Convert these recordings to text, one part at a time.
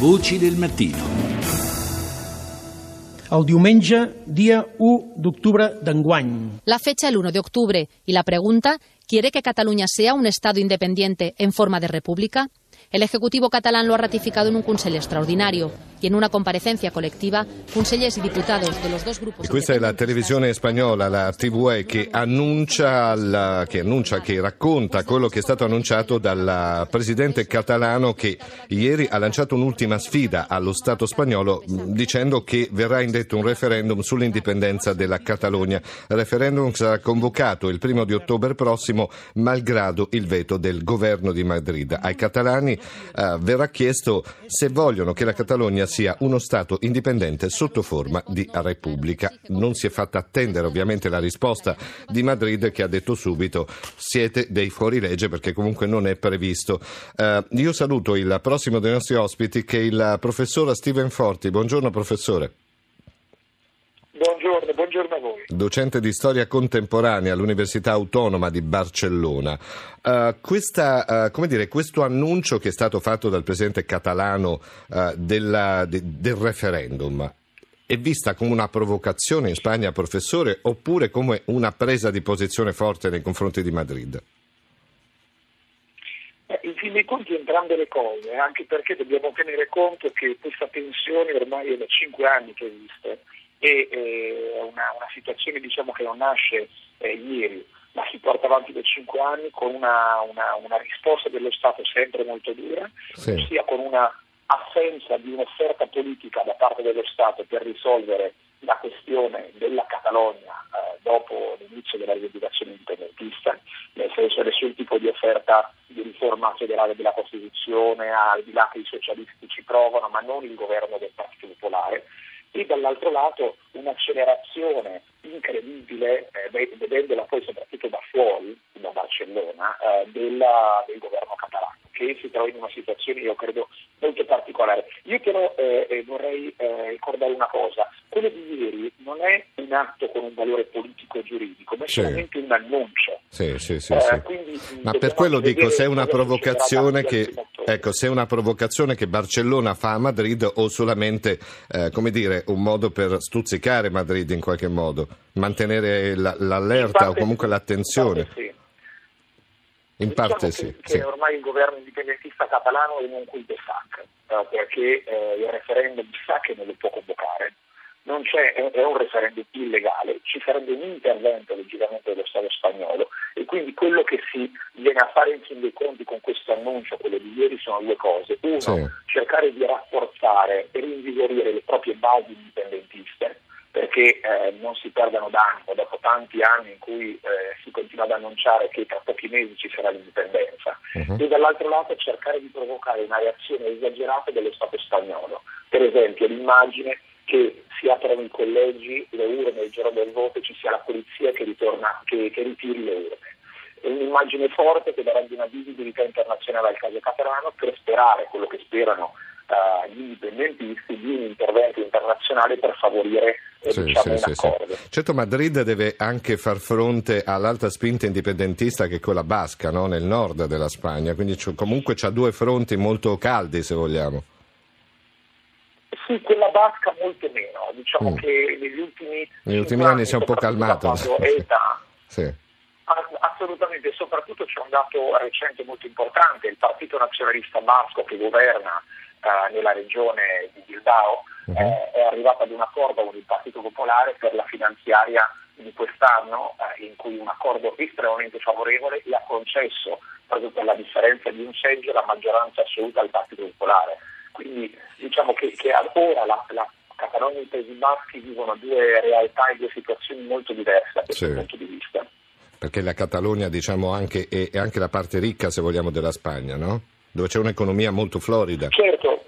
Voci del mattino. El diumenge, dia 1 d'octubre d'enguany. La fecha el 1 de octubre y la pregunta, ¿quiere que Cataluña sea un Estado independiente en forma de república? El Ejecutivo catalán lo ha ratificado en un Consejo extraordinario y en una comparecencia colectiva, consellers y diputados de los dos grupos. E questa è la televisione spagnola, la TVE, che annuncia, la, che annuncia, che racconta quello che è stato annunciato dal presidente catalano che ieri ha lanciato un'ultima sfida allo Stato spagnolo dicendo che verrà indetto un referendum sull'indipendenza della Catalogna. Il referendum sarà convocato il primo di ottobre prossimo, malgrado il veto del governo di Madrid. Ai catalani eh, verrà chiesto se vogliono che la Catalogna sia uno Stato indipendente sotto forma di Repubblica. Non si è fatta attendere ovviamente la risposta di Madrid che ha detto subito siete dei fuorilegge perché comunque non è previsto. Eh, io saluto il prossimo dei nostri ospiti che è il professor Steven Forti. Buongiorno professore. Buongiorno, buongiorno a voi. Docente di storia contemporanea all'Università Autonoma di Barcellona. Uh, questa, uh, come dire, questo annuncio che è stato fatto dal presidente catalano uh, della, de, del referendum è vista come una provocazione in Spagna, professore, oppure come una presa di posizione forte nei confronti di Madrid? In fin dei conti entrambe le cose, anche perché dobbiamo tenere conto che questa tensione ormai è da cinque anni che esiste e eh, è una, una, situazione diciamo, che non nasce eh, ieri, ma si porta avanti da cinque anni con una, una, una risposta dello Stato sempre molto dura, sì. ossia con una assenza di un'offerta politica da parte dello Stato per risolvere la questione della Catalogna eh, dopo l'inizio della rivendicazione indipendentista, nel senso nessun tipo di offerta di riforma federale della Costituzione, al di là che i socialisti ci provano, ma non il governo del Partito Popolare e dall'altro lato un'accelerazione incredibile, eh, vedendola poi soprattutto da fuori, da Barcellona, eh, della, del governo catalano, che si trova in una situazione, io credo, molto particolare. Io però eh, eh vorrei eh, ricordare una cosa, quello di ieri non è un atto con un valore politico e giuridico, ma è sì. solamente un annuncio. Sì, sì, sì, sì. Quindi, ma per quello dico, se è una provocazione che... Ecco, se è una provocazione che Barcellona fa a Madrid o solamente, eh, come dire, un modo per stuzzicare Madrid in qualche modo, mantenere la, l'allerta o comunque l'attenzione. In parte sì. In diciamo parte che, sì, che sì. ormai il governo indipendentista catalano è in un cul de sac, eh, perché eh, il referendum sa che non lo può convocare, non c'è, è un referendum illegale, ci sarebbe un intervento legittimamente dello Stato spagnolo e quindi quello che si viene a fare in fin dei conti con questo annuncio, quello di ieri, sono due cose. Uno, sì. cercare di rafforzare e rinvigorire le proprie basi indipendentiste perché eh, non si perdano d'animo dopo tanti anni in cui eh, si continua ad annunciare che tra pochi mesi ci sarà l'indipendenza uh-huh. e dall'altro lato cercare di provocare una reazione esagerata dello Stato spagnolo. Per esempio l'immagine che si aprono i collegi, le urne il giorno del voto e ci sia la polizia che, ritorna, che, che ritiri le urne. È un'immagine forte che darebbe una visibilità internazionale al caso catalano per sperare quello che sperano uh, gli indipendentisti di un intervento internazionale per favorire eh, sì, diciamo, sì, sì. Certo, Madrid deve anche far fronte all'alta spinta indipendentista che è quella basca no? nel nord della Spagna, quindi comunque c'ha due fronti molto caldi se vogliamo. Sì, quella basca molto meno, diciamo mm. che negli ultimi, negli ultimi anni si è un po' calmato. sì. Assolutamente, soprattutto c'è un dato recente molto importante, il Partito Nazionalista Basco che governa eh, nella regione di Bilbao uh-huh. eh, è arrivato ad un accordo con il Partito Popolare per la finanziaria di quest'anno eh, in cui un accordo estremamente favorevole le ha concesso, proprio per la differenza di un seggio, la maggioranza assoluta al Partito Popolare. Quindi diciamo che, che ora la, la Catalogna e i Paesi Baschi vivono due realtà e due situazioni molto diverse da questo sì. punto di vista. Perché la Catalogna diciamo, anche, è, è, anche la parte ricca, se vogliamo, della Spagna, no? dove c'è un'economia molto florida. Certo,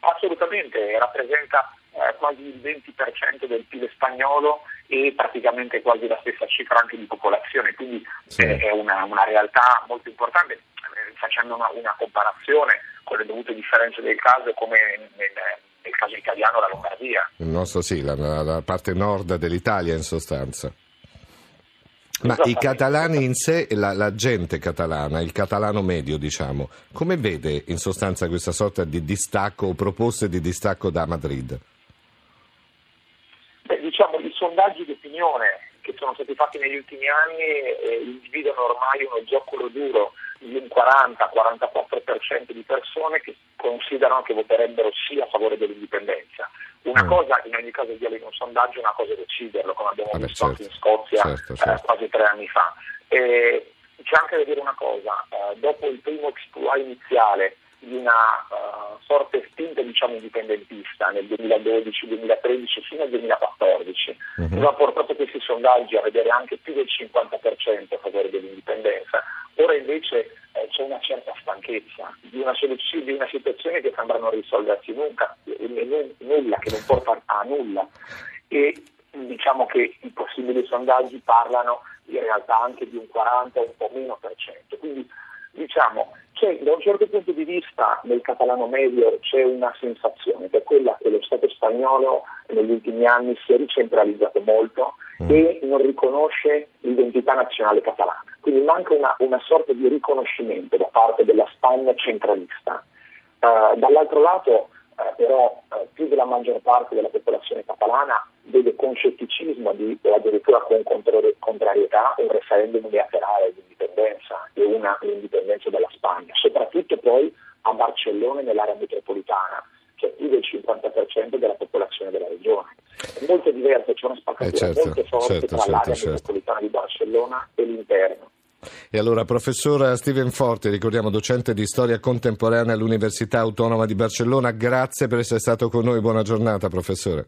assolutamente, rappresenta eh, quasi il 20% del PIL spagnolo e praticamente quasi la stessa cifra anche di popolazione, quindi sì. è una, una, realtà molto importante. Eh, facendo una, una comparazione con le dovute differenze del caso come nel, nel caso italiano la Lombardia. Il nostro sì, la, la parte nord dell'Italia in sostanza. Ma i catalani in sé, la, la, gente catalana, il catalano medio, diciamo, come vede in sostanza questa sorta di distacco o proposte di distacco da Madrid? Beh, diciamo, i sondaggi di opinione che sono stati fatti negli ultimi anni eh, individuano ormai uno zoccolo duro un 40-44% di persone che considerano che voterebbero sì a favore dell'indipendenza. Una mm. cosa in ogni caso dire in un sondaggio è una cosa deciderlo, come abbiamo Vabbè, visto certo, anche in Scozia certo, certo. Eh, quasi tre anni fa. E c'è anche da dire una cosa, eh, dopo il primo exploit iniziale di una uh, forte spinta diciamo, indipendentista nel 2012-2013 fino al 2014, uh-huh. Mhm. ha portato questi sondaggi a vedere anche più del 50% a favore dell'indipendenza. Ora invece eh, c'è una certa stanchezza di una, di una situazione che sembra non risolversi nunca, n- nulla, che non porta a nulla. E diciamo che i possibili sondaggi parlano in realtà anche di un 40 o un po' meno per cento. Quindi diciamo da un certo punto di vista nel catalano medio c'è una sensazione che è quella che lo Stato spagnolo negli ultimi anni si è ricentralizzato molto mm. e non riconosce l'identità nazionale catalana. Quindi manca una, una sorta di riconoscimento da parte della Spagna centralista. Uh, dall'altro lato uh, però uh, più della maggior parte della popolazione catalana vede con scetticismo di, o addirittura con contrarietà un referendum unilaterale di indipendenza e una indipendenza della Spagna, soprattutto poi a Barcellona e nell'area metropolitana, che è più del 50% della popolazione della regione. È molto diverso, c'è una spaccatura eh certo, molto forte certo, tra certo, l'area certo. metropolitana di Barcellona e l'interno. E allora, professor Steven Forte, ricordiamo docente di storia contemporanea all'Università Autonoma di Barcellona, grazie per essere stato con noi, buona giornata professore.